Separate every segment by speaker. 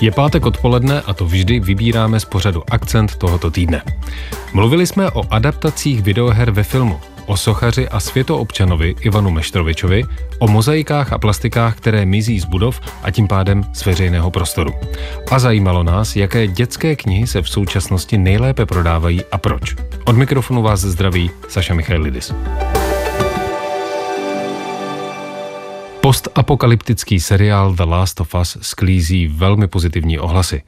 Speaker 1: Je pátek odpoledne a to vždy vybíráme z pořadu Akcent tohoto týdne. Mluvili jsme o adaptacích videoher ve filmu, o sochaři a světoobčanovi Ivanu Meštrovičovi, o mozaikách a plastikách, které mizí z budov a tím pádem z veřejného prostoru. A zajímalo nás, jaké dětské knihy se v současnosti nejlépe prodávají a proč. Od mikrofonu vás zdraví Saša Michailidis. Postapokalyptický seriál The Last of Us sklízí velmi pozitivní ohlasy.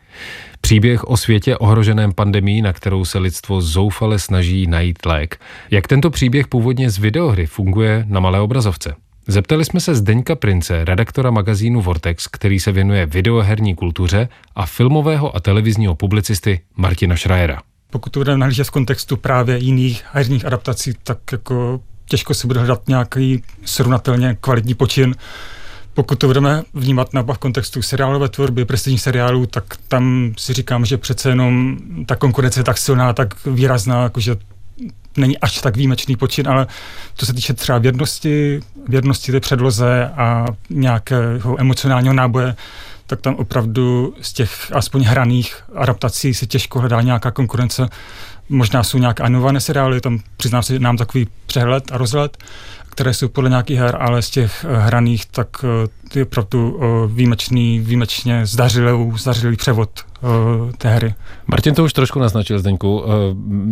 Speaker 1: Příběh o světě ohroženém pandemí, na kterou se lidstvo zoufale snaží najít lék. Jak tento příběh původně z videohry funguje na malé obrazovce? Zeptali jsme se Zdeňka Prince, redaktora magazínu Vortex, který se věnuje videoherní kultuře, a filmového a televizního publicisty Martina Schreiera.
Speaker 2: Pokud to budeme nahlížet v kontextu právě jiných herních adaptací, tak jako těžko se bude hledat nějaký srovnatelně kvalitní počin. Pokud to budeme vnímat na v kontextu seriálové tvorby, prestižních seriálů, tak tam si říkám, že přece jenom ta konkurence je tak silná, tak výrazná, jakože není až tak výjimečný počin, ale co se týče třeba věrnosti, věrnosti té předloze a nějakého emocionálního náboje, tak tam opravdu z těch aspoň hraných adaptací se těžko hledá nějaká konkurence. Možná jsou nějaké animované seriály, tam přiznám se, že nám takový přehled a rozhled, které jsou podle nějakých her, ale z těch eh, hraných, tak eh, je opravdu eh, výjimečný, výjimečně zdařilý, zdařilý převod té hry.
Speaker 1: Martin to už trošku naznačil, Zdeňku.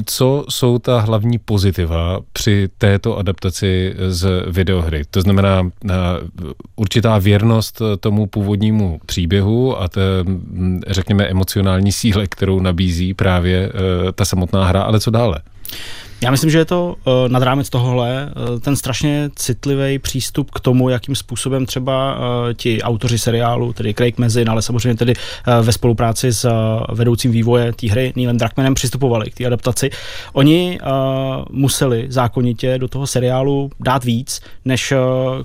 Speaker 1: Co jsou ta hlavní pozitiva při této adaptaci z videohry? To znamená určitá věrnost tomu původnímu příběhu a té, hm, řekněme, emocionální síle, kterou nabízí právě ta samotná hra, ale co dále?
Speaker 3: Já myslím, že je to uh, nad rámec tohohle uh, ten strašně citlivý přístup k tomu, jakým způsobem třeba uh, ti autoři seriálu, tedy Craig Mazin, ale samozřejmě tedy uh, ve spolupráci s uh, vedoucím vývoje té hry Neilem Druckmannem přistupovali k té adaptaci. Oni uh, museli zákonitě do toho seriálu dát víc, než uh,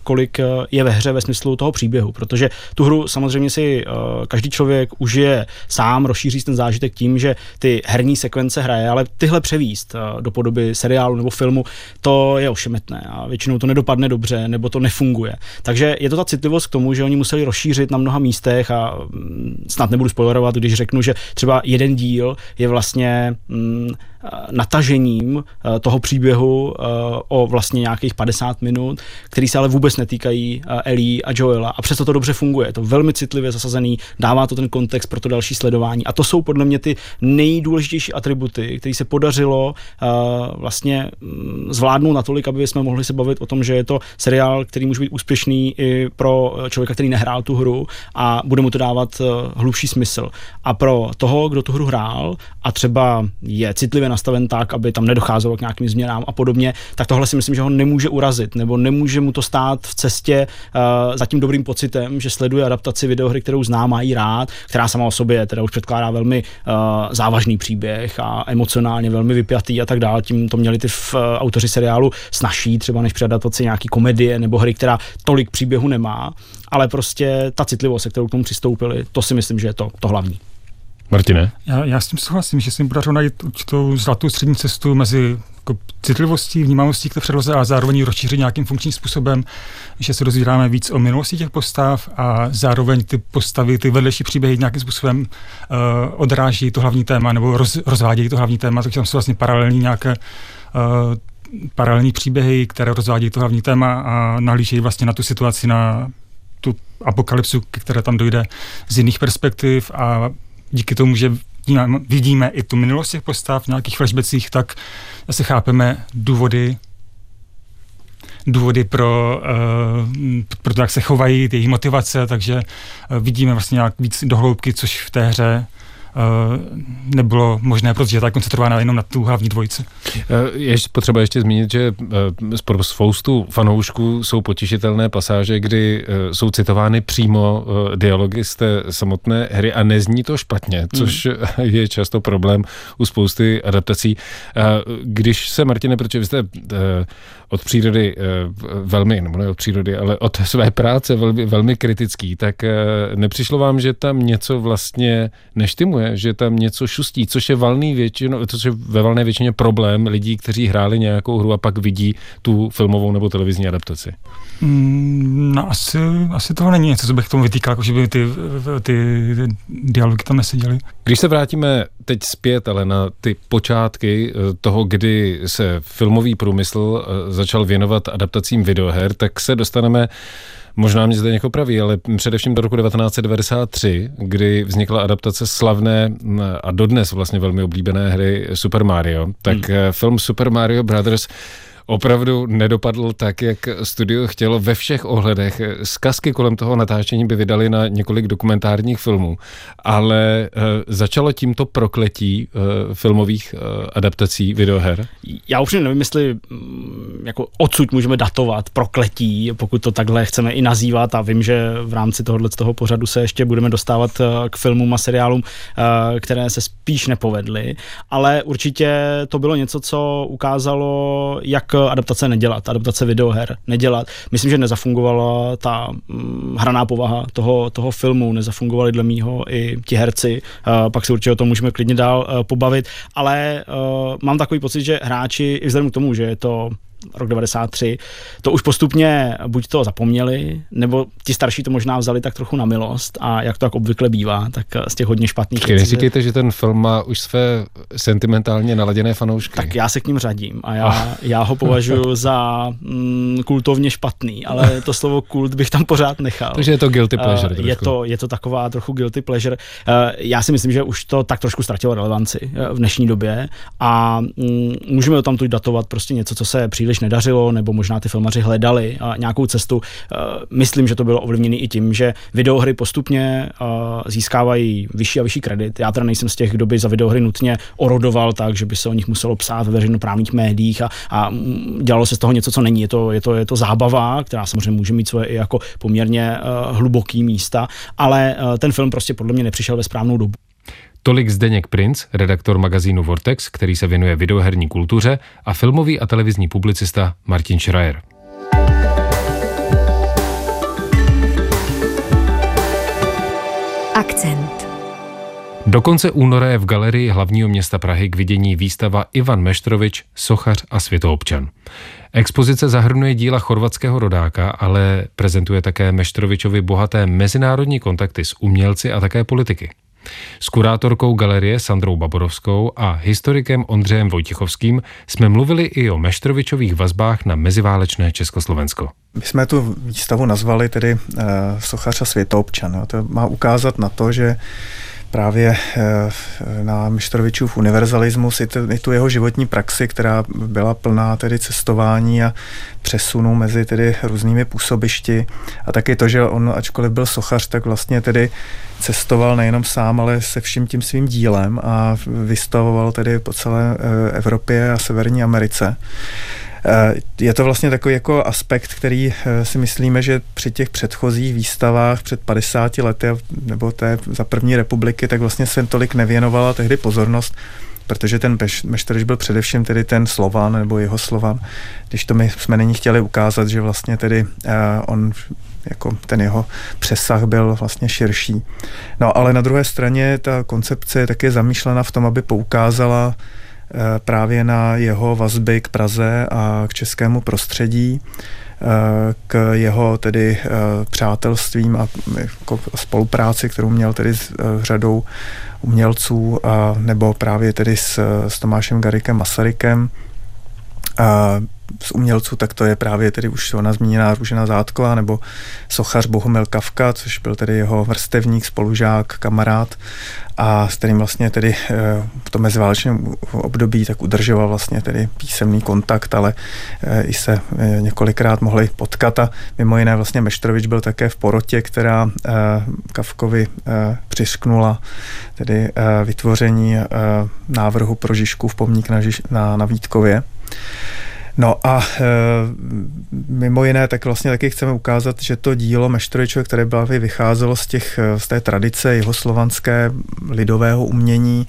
Speaker 3: kolik uh, je ve hře ve smyslu toho příběhu, protože tu hru samozřejmě si uh, každý člověk užije sám, rozšíří ten zážitek tím, že ty herní sekvence hraje, ale tyhle převíst uh, do podoby seriálu nebo filmu, to je ošemetné a většinou to nedopadne dobře nebo to nefunguje. Takže je to ta citlivost k tomu, že oni museli rozšířit na mnoha místech a mm, snad nebudu spoilerovat, když řeknu, že třeba jeden díl je vlastně mm, natažením eh, toho příběhu eh, o vlastně nějakých 50 minut, který se ale vůbec netýkají eh, Ellie a Joela a přesto to dobře funguje. Je to velmi citlivě zasazený, dává to ten kontext pro to další sledování a to jsou podle mě ty nejdůležitější atributy, které se podařilo vlastně mm, zvládnout natolik, aby jsme mohli se bavit o tom, že je to seriál, který může být úspěšný i pro člověka, který nehrál tu hru a bude mu to dávat hlubší smysl. A pro toho, kdo tu hru hrál a třeba je citlivě nastaven tak, aby tam nedocházelo k nějakým změnám a podobně, tak tohle si myslím, že ho nemůže urazit, nebo nemůže mu to stát v cestě uh, za tím dobrým pocitem, že sleduje adaptaci videohry, kterou zná, má jí rád, která sama o sobě teda už předkládá velmi uh, závažný příběh a emocionálně velmi vypjatý a tak dále. Tím to měli ty v, uh, autoři seriálu snaží třeba než při adaptaci nějaký komedie nebo hry, která tolik příběhu nemá, ale prostě ta citlivost, se kterou k tomu přistoupili, to si myslím, že je to, to hlavní.
Speaker 1: Martine?
Speaker 2: Já, já s tím souhlasím, že se mi podařilo najít určitou zlatou střední cestu mezi jako citlivostí, vnímavostí k té předloze a zároveň rozšířit nějakým funkčním způsobem, že se dozvídáme víc o minulosti těch postav a zároveň ty postavy, ty vedlejší příběhy nějakým způsobem uh, odráží to hlavní téma nebo roz, rozvádějí to hlavní téma, takže tam jsou vlastně paralelní nějaké uh, paralelní příběhy, které rozvádějí to hlavní téma a nahlížejí vlastně na tu situaci, na tu apokalypsu, které tam dojde z jiných perspektiv a díky tomu, že vidíme i tu minulost těch postav v nějakých flashbackích, tak zase chápeme důvody důvody pro, uh, pro to, jak se chovají, jejich motivace, takže uh, vidíme vlastně nějak víc dohloubky, což v té hře Eh, nebylo možné, protože ta koncentrována jenom na tu hlavní dvojici.
Speaker 1: Eh, je potřeba ještě zmínit, že eh, pro spoustu fanoušků jsou potěšitelné pasáže, kdy jsou citovány přímo dialogy z té samotné hry a nezní to špatně, hmm. což hmm. je často problém u spousty adaptací. Když se, Martine, protože vy jste od přírody velmi, nebo ne od přírody, ale od své práce velmi, velmi kritický, tak nepřišlo vám, že tam něco vlastně neštimuje uvědomuje, že tam něco šustí, což je valný většinou, což je ve valné většině problém lidí, kteří hráli nějakou hru a pak vidí tu filmovou nebo televizní adaptaci.
Speaker 2: Mm, no asi, asi toho není něco, co bych tomu vytýkal, jako že by ty, ty, ty dialogy tam neseděly.
Speaker 1: Když se vrátíme teď zpět, ale na ty počátky eh, toho, kdy se filmový průmysl eh, začal věnovat adaptacím videoher, tak se dostaneme Možná mě zde někoho praví, ale především do roku 1993, kdy vznikla adaptace slavné a dodnes vlastně velmi oblíbené hry Super Mario, tak hmm. Eh, film Super Mario Brothers opravdu nedopadl tak, jak studio chtělo ve všech ohledech. Zkazky kolem toho natáčení by vydali na několik dokumentárních filmů, ale uh, začalo tímto prokletí uh, filmových uh, adaptací videoher?
Speaker 3: Já už nevím, jestli mm, jako odsud můžeme datovat prokletí, pokud to takhle chceme i nazývat a vím, že v rámci tohohle toho pořadu se ještě budeme dostávat k filmům a seriálům, které se spíš nepovedly, ale určitě to bylo něco, co ukázalo, jak adaptace nedělat, adaptace videoher nedělat. Myslím, že nezafungovala ta hm, hraná povaha toho, toho filmu, nezafungovaly dle mýho i ti herci, uh, pak se určitě o tom můžeme klidně dál uh, pobavit, ale uh, mám takový pocit, že hráči, i vzhledem k tomu, že je to rok 93, to už postupně buď to zapomněli, nebo ti starší to možná vzali tak trochu na milost a jak to tak obvykle bývá, tak z těch hodně špatných
Speaker 1: věcí. Neříkejte, že ten film má už své sentimentálně naladěné fanoušky.
Speaker 3: Tak já se k ním řadím a já, oh. já ho považuji za mm, kultovně špatný, ale to slovo kult bych tam pořád nechal.
Speaker 1: Takže je to guilty pleasure.
Speaker 3: Uh, je, to, je to taková trochu guilty pleasure. Uh, já si myslím, že už to tak trošku ztratilo relevanci v dnešní době a mm, můžeme tam tu datovat prostě něco, co se příliš příliš nedařilo, nebo možná ty filmaři hledali nějakou cestu. Eh, myslím, že to bylo ovlivněné i tím, že videohry postupně eh, získávají vyšší a vyšší kredit. Já teda nejsem z těch, kdo by za videohry nutně orodoval tak, že by se o nich muselo psát ve veřejnoprávních médiích a, a dělalo se z toho něco, co není. Je to, je to, je to zábava, která samozřejmě může mít svoje i jako poměrně uh, hluboký místa, ale ten film prostě podle mě nepřišel ve správnou dobu.
Speaker 1: Tolik Zdeněk Princ, redaktor magazínu Vortex, který se věnuje videoherní kultuře, a filmový a televizní publicista Martin Schreier. Akcent. Do konce února je v galerii hlavního města Prahy k vidění výstava Ivan Meštrovič, sochař a světoobčan. Expozice zahrnuje díla chorvatského rodáka, ale prezentuje také Meštrovičovi bohaté mezinárodní kontakty s umělci a také politiky. S kurátorkou galerie Sandrou Baborovskou a historikem Ondřejem Vojtichovským jsme mluvili i o Meštrovičových vazbách na meziválečné Československo.
Speaker 4: My jsme tu výstavu nazvali tedy uh, Sochař a světoobčan. To má ukázat na to, že právě eh, na Mištrovičův univerzalismus i, i tu jeho životní praxi, která byla plná tedy cestování a přesunu mezi tedy různými působišti a taky to, že on, ačkoliv byl sochař, tak vlastně tedy cestoval nejenom sám, ale se vším tím svým dílem a vystavoval tedy po celé eh, Evropě a Severní Americe. Eh, je to vlastně takový jako aspekt, který eh, si myslíme, že při těch předchozích výstavách před 50 lety nebo té za první republiky, tak vlastně se tolik nevěnovala tehdy pozornost protože ten Mešteriš byl především tedy ten Slovan nebo jeho Slovan, když to my jsme není chtěli ukázat, že vlastně tedy uh, on jako ten jeho přesah byl vlastně širší. No ale na druhé straně ta koncepce je také zamýšlena v tom, aby poukázala Eh, právě na jeho vazby k Praze a k českému prostředí, eh, k jeho tedy eh, přátelstvím a jako spolupráci, kterou měl tedy s řadou umělců, nebo právě tedy s, s Tomášem Garikem Masarykem. A z umělců, tak to je právě tedy už ona zmíněná Růžena Zátková nebo sochař Bohumil Kavka, což byl tedy jeho vrstevník, spolužák, kamarád a s kterým vlastně tedy eh, v tom meziválečném období tak udržoval vlastně tedy písemný kontakt, ale eh, i se eh, několikrát mohli potkat a mimo jiné vlastně Meštrovič byl také v porotě, která Kavkovi přišknula tedy vytvoření návrhu pro Žižkův pomník na, Žiž, na, na Vítkově. No a e, mimo jiné, tak vlastně taky chceme ukázat, že to dílo Meštrovičové, které byla vycházelo z, těch, e, z té tradice jihoslovanské lidového umění,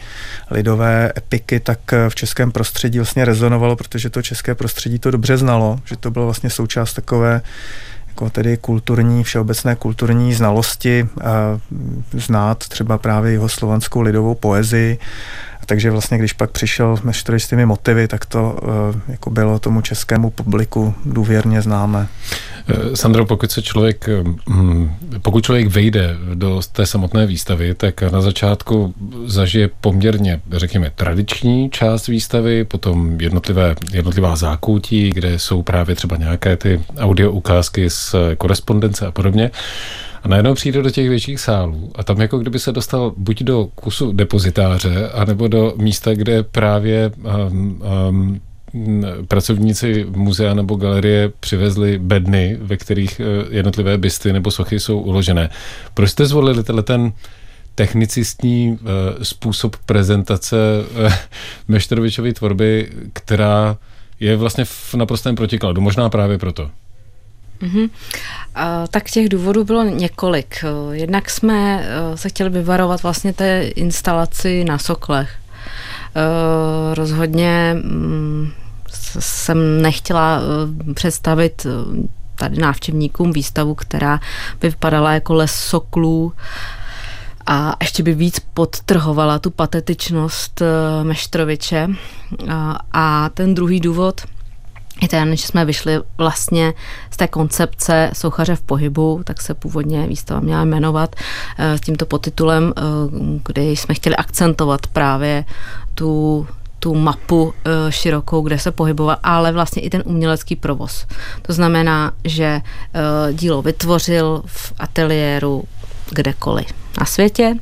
Speaker 4: lidové epiky, tak e, v českém prostředí vlastně rezonovalo, protože to české prostředí to dobře znalo, že to bylo vlastně součást takové jako tedy kulturní, všeobecné kulturní znalosti, znát třeba právě jeho slovanskou lidovou poezii, takže vlastně, když pak přišel s těmi motivy, tak to jako bylo tomu českému publiku důvěrně známé.
Speaker 1: Eh, Sandro, pokud se člověk, hm, pokud člověk vejde do té samotné výstavy, tak na začátku zažije poměrně, řekněme, tradiční část výstavy, potom jednotlivé, jednotlivá zákoutí, kde jsou právě třeba nějaké ty audio ukázky z korespondence a podobně. A najednou přijde do těch větších sálů a tam jako kdyby se dostal buď do kusu depozitáře, anebo do místa, kde právě um, um, pracovníci muzea nebo galerie přivezli bedny, ve kterých eh, jednotlivé bysty nebo sochy jsou uložené. Proč jste zvolili tenhle ten technicistní eh, způsob prezentace eh, Meštrovičovy tvorby, která je vlastně v naprostém protikladu, možná právě proto.
Speaker 5: Mm-hmm. A, tak těch důvodů bylo několik. Jednak jsme se chtěli vyvarovat vlastně té instalaci na soklech. Rozhodně mm, jsem nechtěla představit tady návštěvníkům výstavu, která by vypadala jako les soklů a ještě by víc podtrhovala tu patetičnost Meštroviče. A ten druhý důvod je ten, že jsme vyšli vlastně z té koncepce Souchaře v pohybu, tak se původně výstava měla jmenovat s tímto podtitulem, kdy jsme chtěli akcentovat právě tu tu mapu eh, širokou, kde se pohyboval, ale vlastně i ten umělecký provoz. To znamená, že eh, dílo vytvořil v ateliéru kdekoliv na světě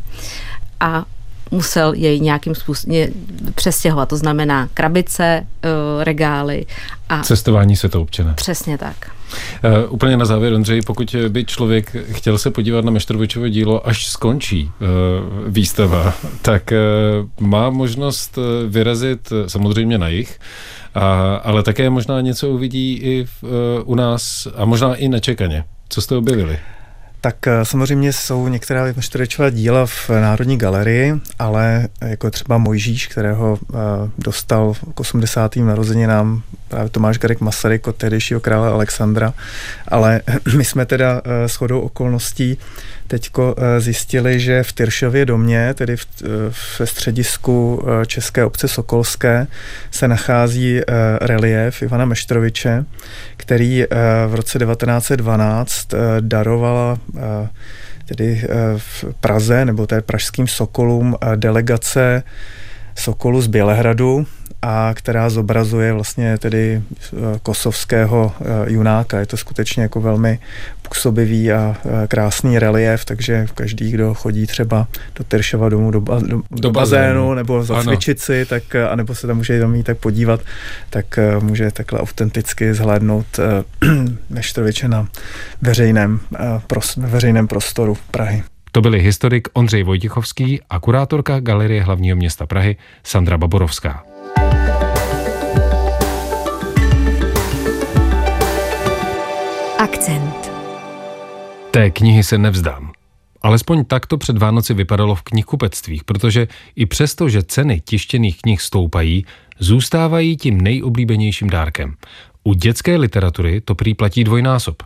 Speaker 5: a musel jej nějakým způsobem přestěhovat. To znamená krabice, eh, regály a...
Speaker 1: Cestování se to občana.
Speaker 5: Přesně tak.
Speaker 1: Uh, úplně na závěr, Ondřej, pokud by člověk chtěl se podívat na Meštrovičovo dílo, až skončí uh, výstava, tak uh, má možnost vyrazit samozřejmě na jich, a, ale také možná něco uvidí i v, uh, u nás a možná i nečekaně. Co jste objevili?
Speaker 4: Tak eh, samozřejmě jsou některá čtyřečová díla v Národní galerii, ale jako třeba Mojžíš, kterého eh, dostal k 80. narozeninám právě Tomáš Garek Masaryk od tehdejšího krále Alexandra, ale my jsme teda eh, s chodou okolností teďko zjistili, že v Tyršově domě, tedy v, ve středisku České obce Sokolské, se nachází relief Ivana Meštroviče, který v roce 1912 darovala tedy v Praze, nebo té pražským Sokolům delegace Sokolu z Bělehradu, a která zobrazuje vlastně tedy eh, kosovského eh, junáka. Je to skutečně jako velmi působivý a eh, krásný relief, takže každý, kdo chodí třeba do Teršova domu, do, do, do, do bazénu nebo zacvičit si, tak, anebo se tam může tam jít tak podívat, tak může takhle autenticky zhlédnout Meštroviče na veřejném, pros, veřejném prostoru Prahy.
Speaker 1: To byli historik Ondřej Vojtichovský a kurátorka Galerie hlavního města Prahy Sandra Baborovská. Akcent. Té knihy se nevzdám. Alespoň tak to před Vánoci vypadalo v knihkupectvích, protože i přesto, že ceny tištěných knih stoupají, zůstávají tím nejoblíbenějším dárkem. U dětské literatury to prý platí dvojnásob.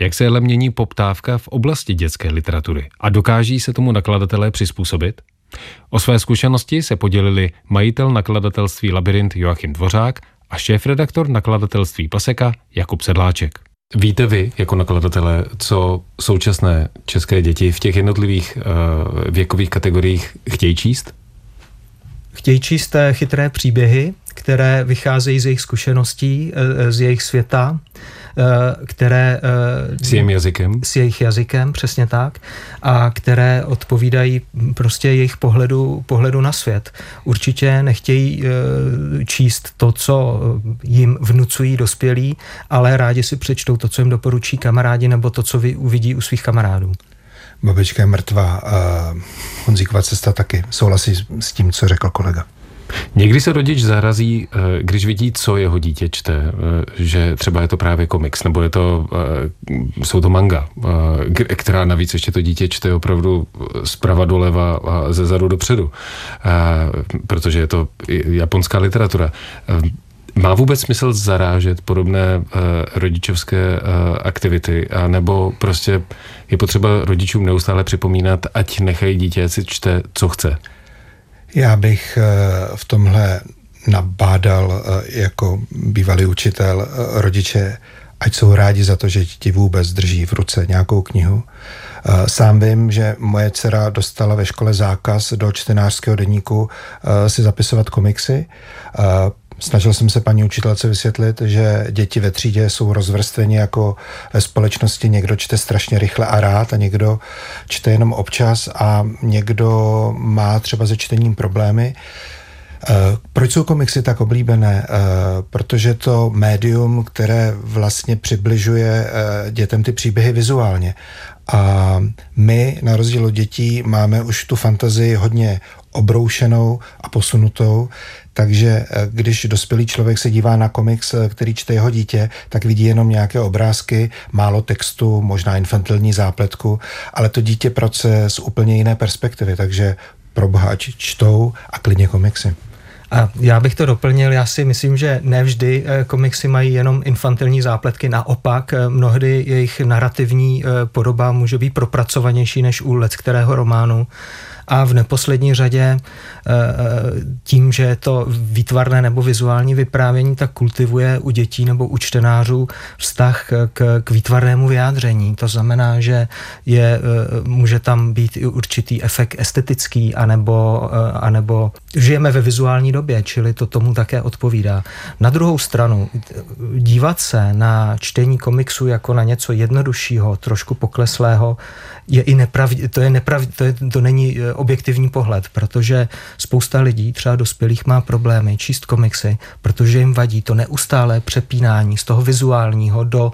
Speaker 1: Jak se ale mění poptávka v oblasti dětské literatury a dokáží se tomu nakladatelé přizpůsobit? O své zkušenosti se podělili majitel nakladatelství Labyrint Joachim Dvořák a šéf-redaktor nakladatelství Paseka Jakub Sedláček. Víte vy, jako nakladatelé, co současné české děti v těch jednotlivých uh, věkových kategoriích chtějí číst?
Speaker 6: Chtějí číst chytré příběhy, které vycházejí z jejich zkušeností, eh, z jejich světa, Eh, které...
Speaker 1: Eh, s jejím jazykem.
Speaker 6: S jejich jazykem, přesně tak. A které odpovídají prostě jejich pohledu, pohledu na svět. Určitě nechtějí eh, číst to, co jim vnucují dospělí, ale rádi si přečtou to, co jim doporučí kamarádi, nebo to, co vy uvidí u svých kamarádů.
Speaker 7: Babička je mrtvá a Honzíková cesta taky souhlasí s tím, co řekl kolega.
Speaker 1: Někdy se rodič zarazí, eh, když vidí, co jeho dítě čte, eh, že třeba je to právě komiks, nebo je to, eh, jsou to manga, která navíc ještě to dítě čte opravdu zprava doleva a ze zadu dopředu, protože je to japonská literatura. Má vůbec smysl zarážet podobné rodičovské aktivity, nebo prostě je potřeba rodičům neustále připomínat, ať nechají dítě si čte, co chce?
Speaker 7: Já bych uh, v tomhle nabádal uh, jako bývalý učitel uh, rodiče, ať jsou rádi za to, že ti vůbec drží v ruce nějakou knihu. Sám vím, že moje dcera dostala ve škole zákaz do čtenářského deníku si zapisovat komiksy. Snažil jsem se paní učitelce vysvětlit, že děti ve třídě jsou rozvrstveni jako ve společnosti. Někdo čte strašně rychle a rád a někdo čte jenom občas a někdo má třeba se čtením problémy. Eh, proč jsou komiksy tak oblíbené? Eh, protože to médium, které vlastně přibližuje eh, dětem ty příběhy vizuálně. A my, na rozdíl od dětí, máme už tu fantazii hodně obroušenou a posunutou, takže když dospělý člověk se dívá na komiks, který čte jeho dítě, tak vidí jenom nějaké obrázky, málo textu, možná infantilní zápletku, ale to dítě pracuje z úplně jiné perspektivy, takže pro čtou a klidně komiksy.
Speaker 6: A já bych to doplnil, já si myslím, že nevždy eh, komiksy mají jenom infantilní zápletky, naopak eh, mnohdy jejich narrativní eh, podoba může být propracovanější než u let kterého románu a v neposlední řadě eh, eh, tím, že je to výtvarné nebo vizuální vyprávění, tak kultivuje u dětí nebo u čtenářů vztah k, k výtvarnému vyjádření. To znamená, že je, eh, může tam být i určitý efekt estetický, anebo, anebo žijeme ve vizuální době, čili to tomu také odpovídá. Na druhou stranu, dívat se na čtení komiksu jako na něco jednoduššího, trošku pokleslého, je i neprav, to, je neprav, to, je, to není objektivní pohled, protože spousta lidí, třeba dospělých, má problémy číst komiksy, protože jim vadí to neustálé přepínání z toho vizuálního do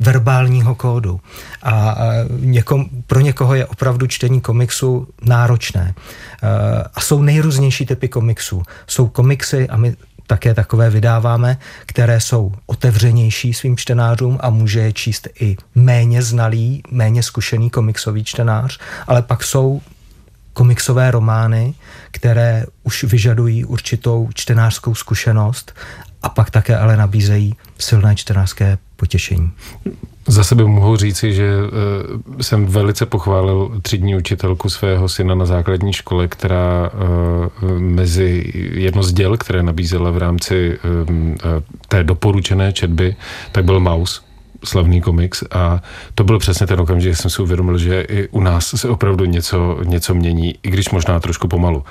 Speaker 6: verbálního kódu. A někom, pro někoho je opravdu čtení komiksu náročné. E, a jsou nejrůznější typy komiksů. Jsou komiksy, a my také takové vydáváme, které jsou otevřenější svým čtenářům a může je číst i méně znalý, méně zkušený komiksový čtenář, ale pak jsou komiksové romány, které už vyžadují určitou čtenářskou zkušenost a pak také ale nabízejí silné čtenářské potěšení.
Speaker 1: Za sebe mohu říci, že uh, jsem velice pochválil třídní učitelku svého syna na základní škole, která uh, mezi jedno z děl, které nabízela v rámci um, té doporučené četby, tak byl Maus slavný komiks a to byl přesně ten okamžik, že jsem si uvědomil, že i u nás se opravdu něco, něco mění, i když možná trošku pomalu.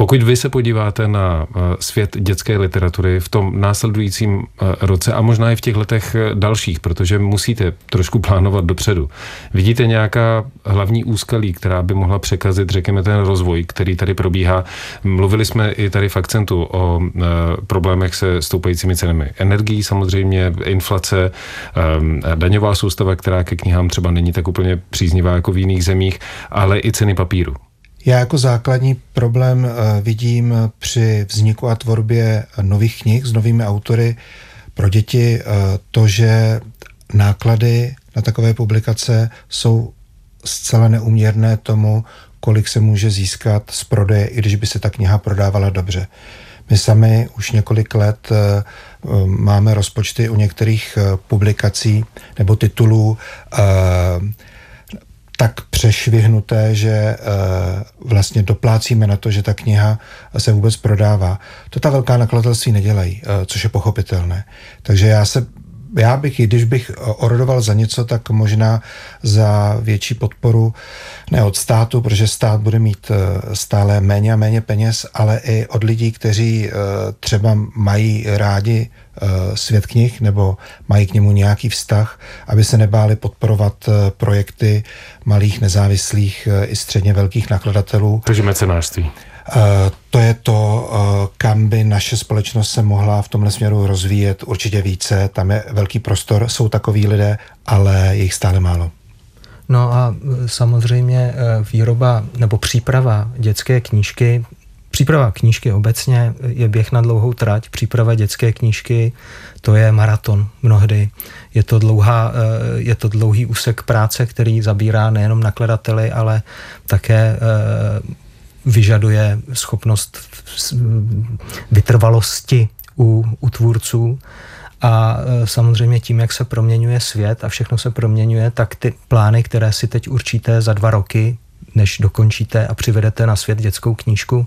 Speaker 1: Pokud vy se podíváte na eh, svět dětské literatury v tom následujícím eh, roce a možná i v těch letech eh, dalších, protože musíte trošku plánovat dopředu, vidíte nějaká hlavní úskalí, která by mohla překazit, řekněme, ten rozvoj, který tady probíhá. Mluvili jsme i tady v akcentu o problémech se stoupajícími cenami energií, samozřejmě inflace, daňová soustava, která ke knihám třeba není tak úplně příznivá jako v jiných zemích, ale i ceny papíru.
Speaker 7: Já jako základní problém eh, vidím při vzniku a tvorbě nových knih s novými autory pro děti eh, to, že náklady na takové publikace jsou zcela neuměrné tomu, kolik se může získat z prodeje, i když by se ta kniha prodávala dobře. My sami už několik let eh, máme rozpočty u některých publikací nebo titulů tak přešvihnuté, že uh, vlastně doplácíme na to, že ta kniha se vůbec prodává. To ta velká nakladatelství nedělají, uh, což je pochopitelné. Takže já se já bych, když bych orodoval za něco, tak možná za větší podporu, ne od státu, protože stát bude mít eh, stále méně a méně peněz, ale i od lidí, kteří třeba mají rádi Eh, svět knih nebo mají k němu nějaký vztah, aby se nebáli podporovat eh, projekty malých nezávislých eh, i středně velkých nakladatelů.
Speaker 1: Takže mecenářství.
Speaker 7: To je to, kam by naše společnost se mohla v tomhle směru rozvíjet určitě více. Tam je velký prostor, jsou takový lidé, ale je jich stále málo.
Speaker 6: No a samozřejmě výroba nebo příprava dětské knížky Příprava knížky obecně je běh na dlouhou trať, příprava dětské knížky to je maraton mnohdy. Je to, dlouhá, eh, je to dlouhý úsek práce, který zabírá nejenom nakladateli, ale také eh, vyžaduje schopnost vytrvalosti u, u tvůrců. A samozřejmě tím, jak se proměňuje svět a všechno se proměňuje, tak ty plány, které si teď určíte za dva roky, než dokončíte a přivedete na svět dětskou knížku,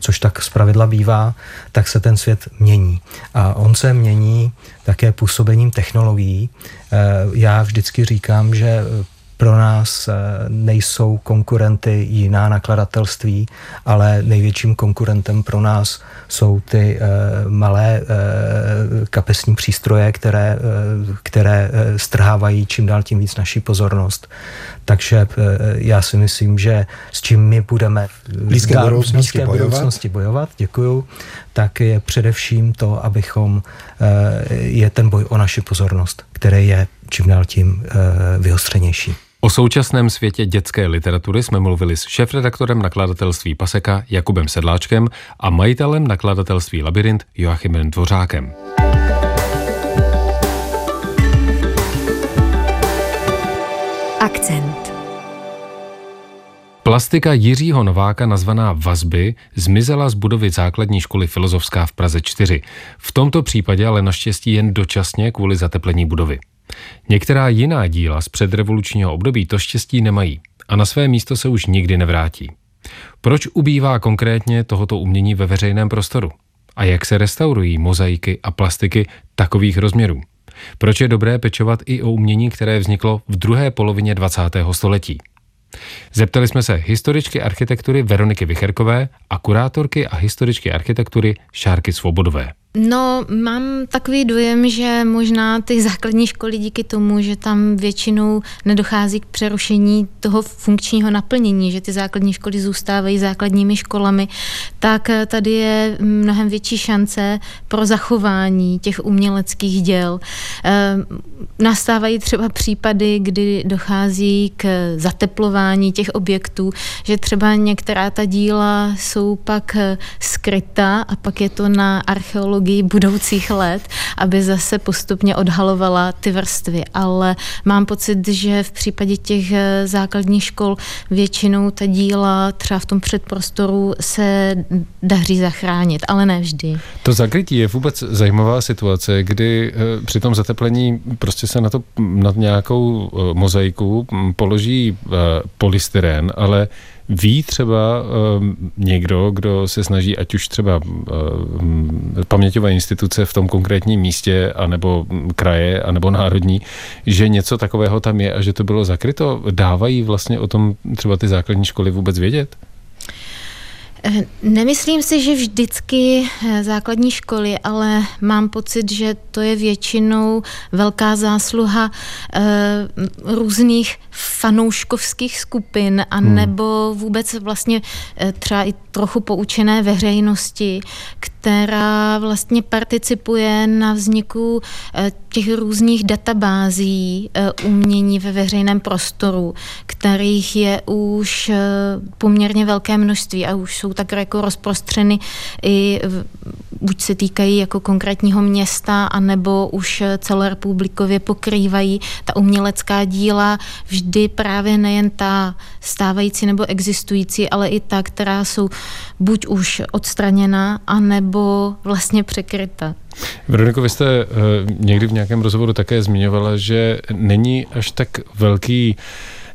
Speaker 6: což tak zpravidla bývá, tak se ten svět mění. A on se mění také působením technologií. Eh, já vždycky říkám, že pro nás eh, nejsou konkurenty jiná nakladatelství, ale největším konkurentem pro nás jsou ty eh, malé kapesní přístroje, které, které strhávají čím dál tím víc naší pozornost. Takže já si myslím, že s čím my budeme
Speaker 7: v blízké budoucnosti, blízké bojovat. budoucnosti
Speaker 6: bojovat, děkuju, tak je především to, abychom, je ten boj o naši pozornost, který je čím dál tím vyostřenější.
Speaker 1: O současném světě dětské literatury jsme mluvili s šéfredaktorem nakladatelství Paseka Jakubem Sedláčkem a majitelem nakladatelství Labyrint Joachimem Dvořákem. Akcent. Plastika Jiřího Nováka nazvaná Vazby zmizela z budovy základní školy Filozofská v Praze 4. V tomto případě ale naštěstí jen dočasně kvůli zateplení budovy. Některá jiná díla z předrevolučního období to štěstí nemají a na své místo se už nikdy nevrátí. Proč ubývá konkrétně tohoto umění ve veřejném prostoru? A jak se restaurují mozaiky a plastiky takových rozměrů? Proč je dobré pečovat i o umění, které vzniklo v druhé polovině 20. století? Zeptali jsme se historičky architektury Veroniky Vicherkové a kurátorky a historičky architektury Šárky Svobodové.
Speaker 8: No, mám takový dojem, že možná ty základní školy díky tomu, že tam většinou nedochází k přerušení toho funkčního naplnění, že ty základní školy zůstávají základními školami, tak tady je mnohem větší šance pro zachování těch uměleckých děl. E, nastávají třeba případy, kdy dochází k zateplování těch objektů, že třeba některá ta díla jsou pak skryta a pak je to na archeologii technologií budoucích let, aby zase postupně odhalovala ty vrstvy. Ale mám pocit, že v případě těch eh, základních škol většinou ta díla třeba v tom předprostoru se daří zachránit, ale ne vždy.
Speaker 1: To zakrytí je vůbec zajímavá situace, kdy eh, při tom zateplení prostě se na to na nějakou eh, mozaiku položí polystyren, ale Ví třeba uh, někdo, kdo se snaží, ať už třeba uh, paměťové instituce v tom konkrétním místě, anebo kraje, anebo národní, že něco takového tam je a že to bylo zakryto? Dávají vlastně o tom třeba ty základní školy vůbec vědět?
Speaker 8: Eh, nemyslím si, že vždycky eh, základní školy, ale mám pocit, že to je většinou velká zásluha uh, různých fanouškovských skupin a hmm. nebo vůbec vlastně třeba i trochu poučené veřejnosti, která vlastně participuje na vzniku těch různých databází umění ve veřejném prostoru, kterých je už poměrně velké množství a už jsou jsou tak jako rozprostřeny i buď se týkají jako konkrétního města, anebo už celorepublikově pokrývají ta umělecká díla vždy právě nejen ta stávající nebo existující, ale i ta, která jsou buď už odstraněna, anebo vlastně překryta.
Speaker 1: Veroniko, vy jste uh, někdy v nějakém rozhovoru také zmiňovala, že není až tak velký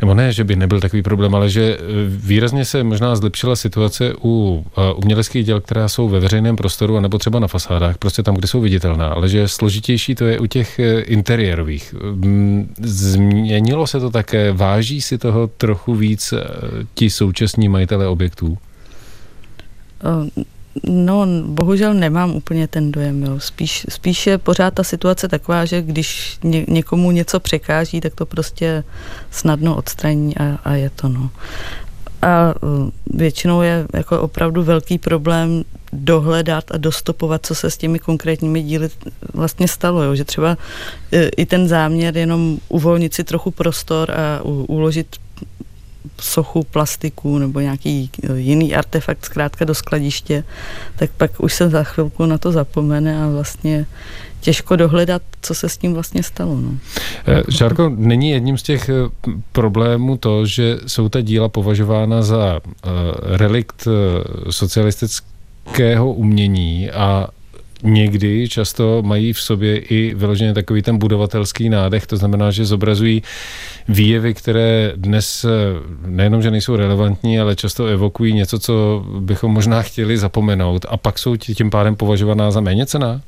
Speaker 1: nebo ne, že by nebyl takový problém, ale že eh, výrazně se možná zlepšila situace u eh, uměleckých děl, která jsou ve veřejném prostoru, nebo třeba na fasádách, prostě tam, kde jsou viditelná, ale že složitější to je u těch eh, interiérových. Změnilo se to také, váží si toho trochu víc ti současní majitele objektů?
Speaker 9: No, bohužel nemám úplně ten dojem. Jo. Spíš, spíš je pořád ta situace taková, že když ně, někomu něco překáží, tak to prostě snadno odstraní a, a je to. No. A uh, většinou je jako opravdu velký problém dohledat a dostopovat, co se s těmi konkrétními díly vlastně stalo. Jo. Že třeba e, i ten záměr jenom uvolnit si trochu prostor a uložit sochu plastiku nebo nějaký jiný artefakt zkrátka do skladiště, tak pak už se za chvilku na to zapomene a vlastně těžko dohledat, co se s tím vlastně stalo. No.
Speaker 1: Eh, Šárko, není jedním z těch eh, problémů to, že jsou ta díla považována za relikt socialistického umění a někdy často mají v sobě i vyloženě takový ten budovatelský nádech, to znamená, že zobrazují výjevy, které dnes nejenom, že nejsou relevantní, ale často evokují něco, co bychom možná chtěli zapomenout a pak jsou tím pádem považovaná za méně cená?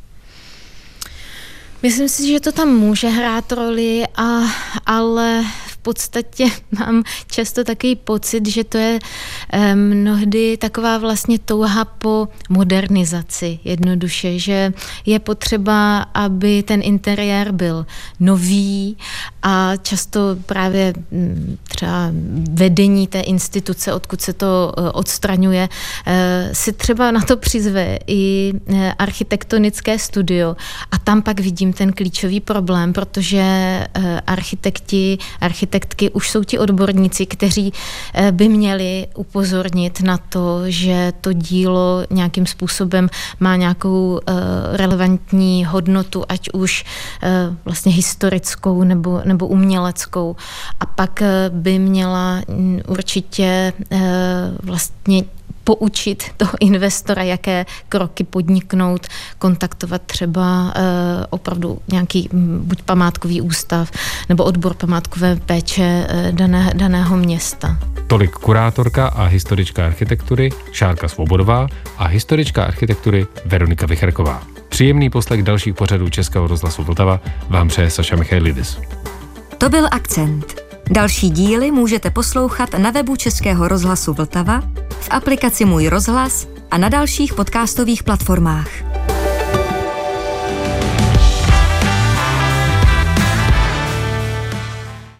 Speaker 8: Myslím si, že to tam může hrát roli, a, ale podstatě mám často takový pocit, že to je mnohdy taková vlastně touha po modernizaci jednoduše, že je potřeba, aby ten interiér byl nový a často právě hm, třeba vedení té instituce, odkud se to eh, odstraňuje, eh, si třeba na to přizve i architektonické studio. A tam pak vidím ten klíčový problém, protože architekti, architekti architektky už jsou ti odborníci, kteří eh, by měli upozornit na to, že to dílo nějakým způsobem má nějakou eh, relevantní hodnotu, ať už eh, vlastně historickou nebo, nebo uměleckou. A pak by měla mm, určitě vlastně poučit toho investora, jaké kroky podniknout, kontaktovat třeba uh, opravdu nějaký buď památkový ústav nebo odbor památkové péče uh, dané, daného města.
Speaker 1: Tolik kurátorka a historička architektury Šárka Svobodová a historička architektury Veronika Vichrková. Příjemný poslech dalších pořadů Českého rozhlasu Vltava vám přeje Saša Michailidis.
Speaker 10: To byl Akcent. Další díly můžete poslouchat na webu Českého rozhlasu Vltava, v aplikaci Můj rozhlas a na dalších podcastových platformách.